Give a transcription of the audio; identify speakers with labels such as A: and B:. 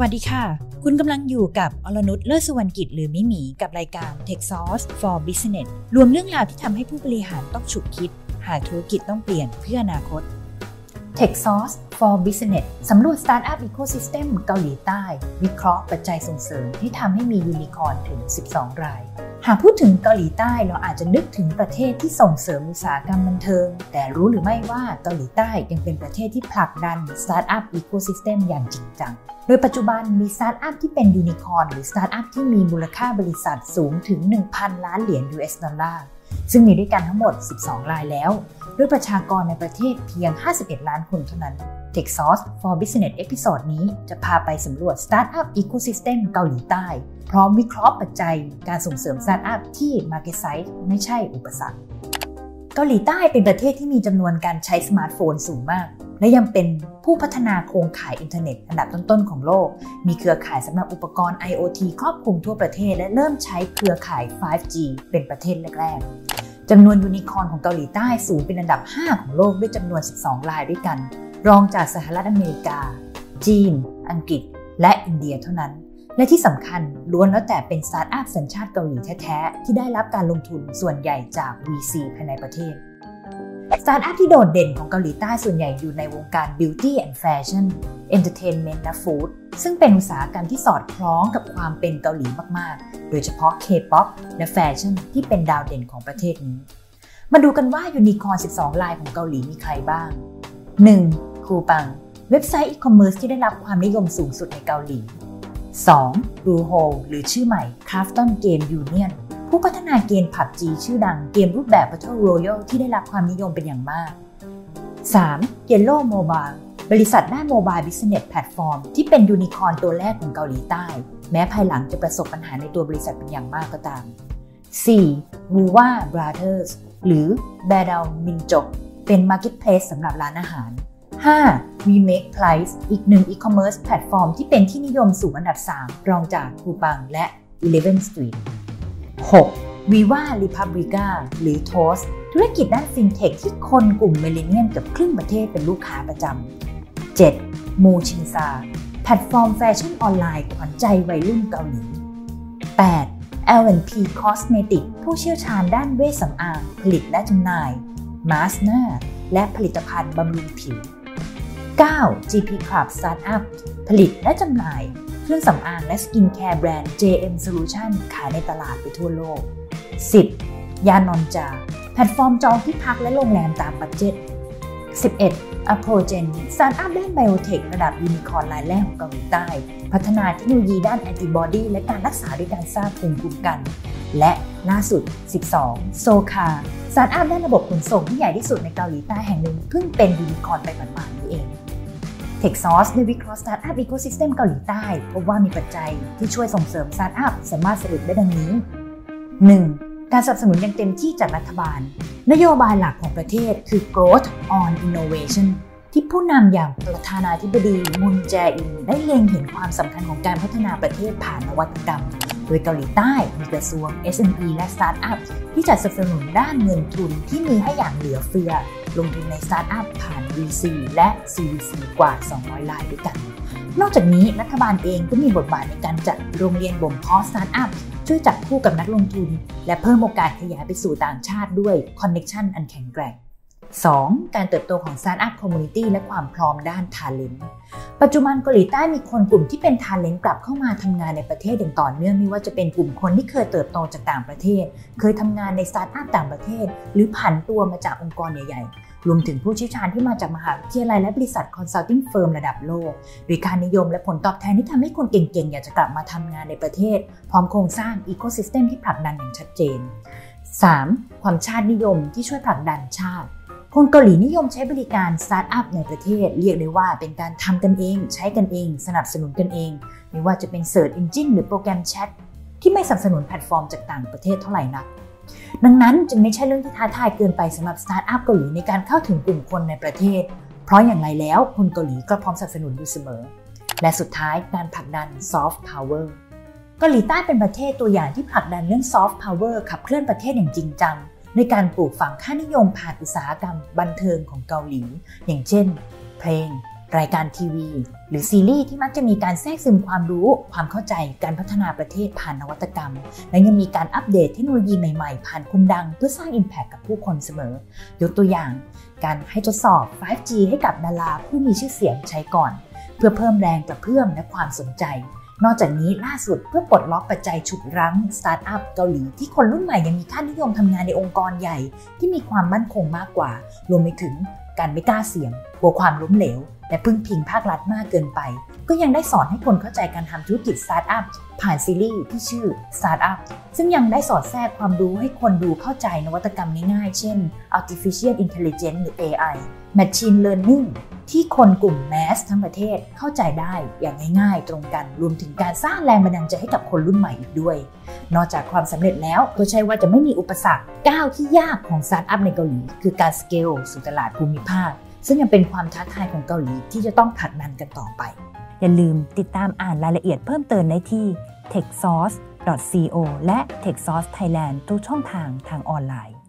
A: วัสดีค่ะ คุณกำลังอยู่กับอรนุชเลิศสุวรรณกิจหรือมิหมีกับรายการ Tech Source for Business รวมเรื่องราวที่ทำให้ผู้บริหารต้องฉุกคิด หากธุรกิจต้องเปลี่ยนเพื่ออนาคต Tech Source for Business สำรวจ Startup Ecosystem เกาหลีใต้ วิเคราะห์ปัจจัยส่งเสริมที่ทำให้มียูนิคอร์นถึง 12 ราย หากพูดถึงเกาหลีใต้เราอาจจะนึกถึงประเทศที่ส่งเสริมอุตสาหกรรมบันเทิง แต่รู้หรือไม่ว่าเกาหลีใต้ยังเป็นประเทศที่ผลักดัน Startup Ecosystem อย่างจริงจัง โดยปัจจุบันมีสตาร์ทอัพที่เป็นยูนิคอร์นหรือสตาร์ทอัพที่มีมูลค่าบริษัทสูงถึง 1,000 ล้านเหรียญ US ดอลลาร์ซึ่งมีด้วยกันทั้งหมด 12 รายแล้ว ด้วยประชากรในประเทศเพียง 51 ล้านคนเท่านั้น Techsauce for Business episode นี้จะพาไปสำรวจ Startup Ecosystem เกาหลีใต้ พร้อมวิเคราะห์ปัจจัยการส่งเสริม Startup ที่ Market Size ไม่ใช่อุปสรรค เกาหลีใต้เป็นประเทศที่มีจำนวนการใช้สมาร์ทโฟนสูงมาก และยังเป็นผู้พัฒนาโครงข่ายอินเทอร์เน็ตอันดับต้นๆของโลก มีเครือข่ายสำหรับอุปกรณ์ IoT ครอบคลุมทั่วประเทศ และเริ่มใช้เครือข่าย 5G เป็นประเทศแรกๆจำนวนยูนิคอร์นของเกาหลีใต้สูงเป็นอันดับ 5 ของโลกด้วยจำนวน 12 รายด้วยกัน รองจากสหรัฐอเมริกา จีน อังกฤษ และอินเดียเท่านั้น และที่สำคัญล้วนแล้วแต่เป็นสตาร์ทอัพสัญชาติเกาหลีแท้ๆ ที่ได้รับการลงทุนส่วนใหญ่จาก VC ภายในประเทศสตาร์ทอัพที่โดดเด่นของเกาหลีใต้ส่วนใหญ่อยู่ในวงการ Beauty and Fashion Entertainment และ Food ซึ่งเป็นอุตสาหกรรมที่สอดคล้องกับความเป็นเกาหลีมากๆ โดยเฉพาะ K-POP และแฟชั่นที่เป็นดาวเด่นของประเทศนี้ มาดูกันว่ายูนิคอร์น 12 รายของเกาหลีมีใครบ้าง 1. คูปัง เว็บไซต์อีคอมเมิร์ซที่ได้รับความนิยมสูงสุดในเกาหลี 2. บลูโฮลหรือชื่อใหม่ Krafton Game Union ผู้พัฒนาเกม PUBG ชื่อดังเกมรูปแบบ Battle Royale ที่ได้รับความนิยมเป็นอย่างมาก 3. Yellow Mobile บริษัทด้าน Mobile Business Platform ที่เป็นยูนิคอร์นตัวแรกของเกาหลีใต้ แม้ภายหลังจะประสบปัญหาในตัวบริษัทเป็นอย่างมากก็ตาม 4. w u w a Brothers หรือ b a d a l Minjok เป็น Marketplace สำหรับร้านอาหาร 5. We Make Price อีกหนึ่ง e-commerce แพลตฟอร์มที่เป็นที่นิยมสูงอันดับ 3 รองจากคูปังและ Eleven Street 6. Viva Republica หรือ Toss ธุรกิจด้านฟินเทคที่คนกลุ่ม Millennial เกือบครึ่งประเทศเป็นลูกค้าประจำ 7. มูชินซา แพลตฟอร์มแฟชั่นออนไลน์ขวัญใจวัยรุ่นเกาหลี 8. L&P Cosmetic ผู้เชี่ยวชาญด้านเวชสำอาง ผลิตและจำหน่าย มาสก์หน้า และผลิตภัณฑ์บำรุงผิว 9. GP Club Startup ผลิตและจำหน่ายเครื่องสำอางและสกินแคร์แบรนด์ JM Solution ขายในตลาดไปทั่วโลก 10. ยานอลจา แพลตฟอร์มจองที่พักและโรงแรมตาม budget 11. Aprogen สตาร์ทอัพด้าน biotech ระดับยูนิคอร์นรายแรกของเกาหลีใต้ พัฒนาเทคโนโลยีด้านแอนติบอดีและการรักษาด้วยการสร้างภูมิคุ้มกัน และล่าสุด 12. โซคาสตาร์ทอัพด้านระบบขนส่งที่ใหญ่ที่สุดในเกาหลีใต้แห่งหนึ่งเพิ่งเป็นยูนิคอร์นไปหมาดๆนี้เอง Tech Source ได้วิเคราะห์ Startup Ecosystem เกาหลีใต้พบว่ามีปัจจัยที่ช่วยส่งเสริม Startup สามารถสรุปได้ดังนี้ 1. การสนับสนุนอย่างเต็มที่จากรัฐบาล นโยบายหลักของประเทศคือ Growth on Innovation ที่ผู้นำอย่างประธานาธิบดีมุนแจอินได้เล็งเห็นความสำคัญของการพัฒนาประเทศผ่านนวัตกรรม โดยเกาหลีใต้มีกระทรวง SME และ Startup ที่จะสนับสนุนด้านเงินทุนที่มีให้อย่างเหลือเฟือ ลงทุนในสตาร์ทอัพผ่าน VC และ CVC กว่า 200 รายด้วยกัน นอกจากนี้รัฐบาลเองก็มีบทบาทในการจัดโรงเรียนบ่มเพาะสตาร์ทอัพช่วยจับคู่กับนักลงทุน และเพิ่มโอกาสขยายไปสู่ต่างชาติด้วย connection อันแข็งแกร่ง 2. การเติบโตของ Startup Community และความพร้อมด้าน Talent ปัจจุบันเกาหลีใต้มีคนกลุ่มที่เป็น Talent กลับเข้ามาทำงานในประเทศอย่างต่อเนื่องไม่ว่าจะเป็นกลุ่มคนที่เคยเติบโตจากต่างประเทศ เคยทำงานใน Startup ต่างประเทศ หรือผันตัวมาจากองค์กรใหญ่ๆ รวมถึงผู้เชี่ยวชาญที่มาจากมหาวิทยาลัยและบริษัท Consulting Firm ระดับโลกโดยการนิยมและผลตอบแทนที่ทำให้คนเก่งๆ อยากจะกลับมาทำงานในประเทศ พร้อมโครงสร้าง Ecosystem ที่ผลักดันอย่างชัดเจน 3. ความชาตินิยมที่ช่วยผลักดันชาติ คนเกาหลีนิยมใช้บริการสตาร์ทอัพในประเทศ เรียกได้ว่าเป็นการทำกันเอง ใช้กันเอง สนับสนุนกันเอง ไม่ว่าจะเป็น Search Engine หรือโปรแกรมแชทที่ไม่สนับสนุนแพลตฟอร์มจากต่างประเทศเท่าไหร่นัก ดังนั้นจึงไม่ใช่เรื่องที่ท้าทายเกินไปสำหรับสตาร์ทอัพเกาหลีในการเข้าถึงกลุ่มคนในประเทศ เพราะอย่างไรแล้วคนเกาหลีก็พร้อมสนับสนุนอยู่เสมอ และสุดท้ายการผลักดัน Soft Power เกาหลีใต้เป็นประเทศตัวอย่างที่ผลักดันเรื่อง Soft Power ขับเคลื่อนประเทศอย่างจริงจัง ในการปลูกฝังค่านิยมผ่านอุตสาหกรรมบันเทิงของเกาหลี อย่างเช่น เพลง รายการทีวี หรือซีรีส์ที่มักจะมีการแทรกซึมความรู้ ความเข้าใจการพัฒนาประเทศผ่านนวัตกรรม และยังมีการอัปเดตเทคโนโลยีใหม่ๆ ผ่านคนดังเพื่อสร้าง Impact กับผู้คนเสมอ ยกตัวอย่าง การให้ทดสอบ 5G ให้กับดาราผู้มีชื่อเสียงใช้ก่อน เพื่อเพิ่มแรงกระเพื่อมและความสนใจ นอกจากนี้ล่าสุดเพื่อปลดล็อกปัจจัยฉุดรั้งสตาร์ทอัพเกาหลีที่คนรุ่นใหม่ยังมีค่านิยมทำงานในองค์กรใหญ่ ที่มีความมั่นคงมากกว่า รวมไปถึงการไม่กล้าเสี่ยงกลัวความล้มเหลว และพึ่งพิงภาครัฐมากเกินไป ก็ยังได้สอนให้คนเข้าใจการทำธุรกิจสตาร์ทอัพผ่านซีรีส์ที่ชื่อ Startup ซึ่งยังได้สอดแทรกความรู้ให้คนดูเข้าใจนวัตกรรมง่ายๆ เช่น Artificial Intelligence หรือ AI Machine Learning ที่คนกลุ่ม mass ทั้งประเทศเข้าใจได้อย่างง่าย ๆ ตรงกันรวมถึงการสร้างแรงบันดาลใจให้กับคนรุ่นใหม่อีกด้วย นอกจากความสำเร็จแล้วก็ใช่ว่าจะไม่มีอุปสรรคก้าวที่ยากของสตาร์ทอัพในเกาหลี คือการสเกลสู่ตลาดภูมิภาค ซึ่งยังเป็นความท้าทายของเกาหลีที่จะต้องผลักดันกันต่อไป อย่าลืมติดตามอ่านรายละเอียดเพิ่มเติมได้ที่ techsauce.co และ Techsauce Thailand ทุกช่องทางทางออนไลน์